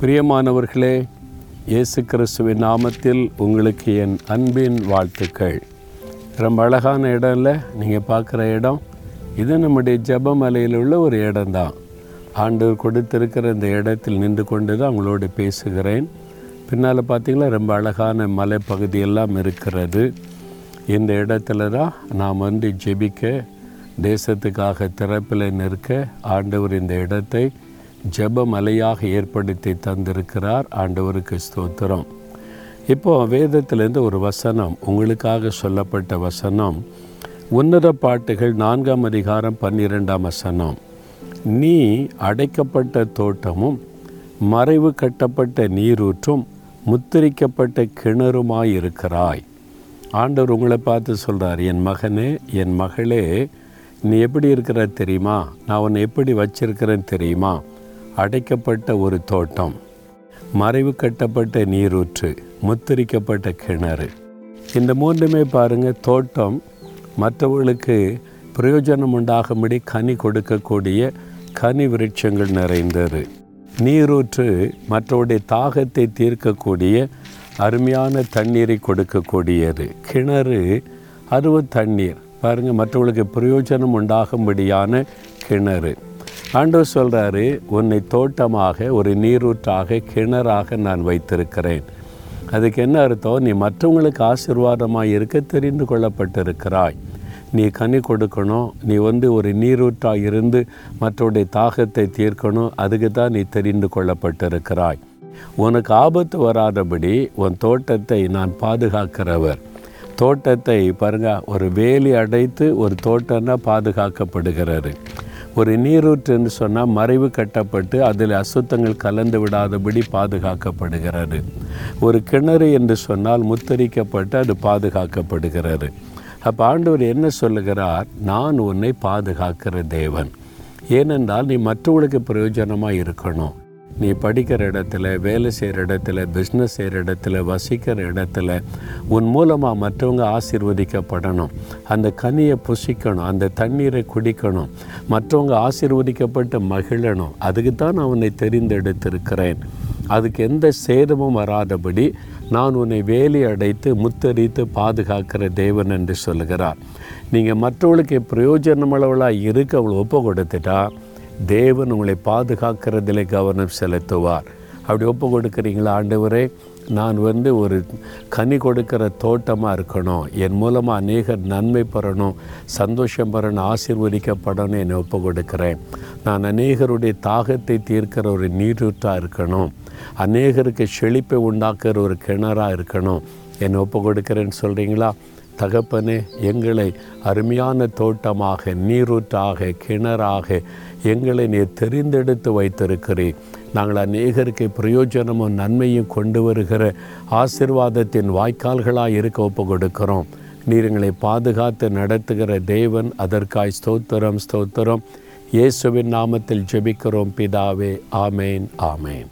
பிரியமானவர்களே இயேசு கிறிஸ்துவின் நாமத்தில் உங்களுக்கு என் அன்பின் வாழ்த்துக்கள். ரொம்ப அழகான இடம் இல்லை நீங்கள் பார்க்குற இடம் இது நம்முடைய ஜெபமலையில் உள்ள ஒரு இடம்தான். ஆண்டவர் கொடுத்திருக்கிற இந்த இடத்தில் நின்று கொண்டு தான் உங்களோடு பேசுகிறேன். பின்னால் பார்த்தீங்களா ரொம்ப அழகான மலைப்பகுதியெல்லாம் இருக்கிறது. இந்த இடத்துல தான் நாம் வந்து ஜெபிக்க தேசத்துக்காக திறப்பில் நிற்க ஆண்டவர் இந்த இடத்தை ஜெப மலையாக ஏற்படுத்தி தந்திருக்கிறார் ஆண்டவருக்கு ஸ்தோத்திரம். இப்போ வேதத்திலேருந்து ஒரு வசனம் உங்களுக்காக சொல்லப்பட்ட வசனம். உன்னத பாட்டுகள் நான்காம் அதிகாரம் பன்னிரெண்டாம் வசனம். நீ அடைக்கப்பட்ட தோட்டமும் மறைவு கட்டப்பட்ட நீரூற்றும் முத்திரிக்கப்பட்ட கிணறுமாயிருக்கிறாய் ஆண்டவர் உங்களை பார்த்து சொல்கிறார் என் மகனே என் மகளே நீ எப்படி இருக்கிற தெரியுமா? நான் உன்னை எப்படி வச்சிருக்கிறேன் தெரியுமா? அடைக்கப்பட்ட ஒரு தோட்டம். மறைவு கட்டப்பட்ட நீரூற்று முத்திரிக்கப்பட்ட கிணறு. இந்த மூன்றுமே பாருங்கள் தோட்டம் மற்றவர்களுக்கு பிரயோஜனம் உண்டாகும்படி கனி கொடுக்கக்கூடிய கனி விருட்சங்கள் நிறைந்தது. நீரூற்று மற்றவருடைய தாகத்தை தீர்க்கக்கூடிய அருமையான தண்ணீரை கொடுக்கக்கூடியது. கிணறு அருவ தண்ணீர் பாருங்கள் மற்றவர்களுக்கு பிரயோஜனம் உண்டாகும்படியான கிணறு. ஆண்டவர் சொல்கிறாரு உன்னை தோட்டமாக ஒரு நீரூற்றாக கிணறாக நான் வைத்திருக்கிறேன். அதுக்கு என்ன அர்த்தம்? நீ மற்றவங்களுக்கு ஆசீர்வாதமாக இருக்க தெரிந்து கொள்ளப்பட்டிருக்கிறாய். நீ கனி கொடுக்கணும் நீ வந்து ஒரு நீரூற்றாக இருந்து மற்றவருடைய தாகத்தை தீர்க்கணும் அதுக்கு தான் நீ தெரிந்து கொள்ளப்பட்டிருக்கிறாய். உனக்கு ஆபத்து வராதபடி உன் தோட்டத்தை நான் பாதுகாக்கிறவர். தோட்டத்தை பாருங்க ஒரு வேலி அடைத்து ஒரு தோட்டம்னா பாதுகாக்கப்படுகிறது. ஒரு நீரூற்றுன்னு சொன்னால் மறைவு கட்டப்பட்டு அதில் அசுத்தங்கள் கலந்து விடாதபடி பாதுகாக்கப்படுகிறது. ஒரு கிணறு என்று சொன்னால் முத்தரிக்கப்பட்டு அது பாதுகாக்கப்படுகிறது. அப்போ ஆண்டவர் என்ன சொல்லுகிறார்? நான் உன்னை பாதுகாக்கிற தேவன். ஏனென்றால் நீ மற்றவர்களுக்கு பிரயோஜனமாக இருக்கணும். நீ படிக்கிற இடத்துல வேலை செய்கிற இடத்துல பிஸ்னஸ் செய்கிற இடத்துல வசிக்கிற இடத்துல உன் மூலமாக மற்றவங்க ஆசிர்வதிக்கப்படணும். அந்த கனியை புசிக்கணும் அந்த தண்ணீரை குடிக்கணும். மற்றவங்க ஆசீர்வதிக்கப்பட்டு மகிழணும். அதுக்கு தான் நான் உன்னை தெரிந்தெடுத்திருக்கிறேன். அதுக்கு எந்த சேதமும் வராதபடி நான் உன்னை வேலி அடைத்து முத்தரித்து பாதுகாக்கிற தேவன் என்று சொல்லுகிறார். நீங்கள் மற்றவர்களுக்கு பிரயோஜனமுள்ளவளாக இருக்க அவளை ஒப்பு கொடுத்துட்டா தேவன் உங்களை பாதுகாக்கிறதிலே கவனம் செலுத்துவார். அப்படி ஒப்பு கொடுக்குறீங்களா ஆண்டவரே? நான் வந்து ஒரு கனி கொடுக்கிற தோட்டமாக இருக்கணும். என் மூலமாக அநேகர் நன்மை பெறணும் சந்தோஷம் பெறணும் ஆசீர்வதிக்கப்படணும் என்னை ஒப்பு கொடுக்குறேன் நான் அநேகருடைய தாகத்தை தீர்க்கிற ஒரு நீரூற்றாக இருக்கணும். அநேகருக்கு செழிப்பை உண்டாக்குற ஒரு கிணறாக இருக்கணும் என்னை ஒப்பு கொடுக்குறேன்னு சொல்கிறீங்களா தகப்பனே எங்களை அருமையான தோட்டமாக நீரூற்றாக கிணறாக எங்களை நீர் தெரிந்தெடுத்து வைத்திருக்கிறீர். நாங்கள் அநேகருக்கு பிரயோஜனமும் நன்மையும் கொண்டு வருகிற ஆசிர்வாதத்தின் வாய்க்கால்களாக இருக்க ஒப்பு கொடுக்கிறோம் நீர் எங்களை பாதுகாத்து நடத்துகிற தேவன் அதற்காய் ஸ்தோத்திரம் ஸ்தோத்திரம். இயேசுவின் நாமத்தில் ஜெபிக்கிறோம் பிதாவே ஆமேன் ஆமேன்.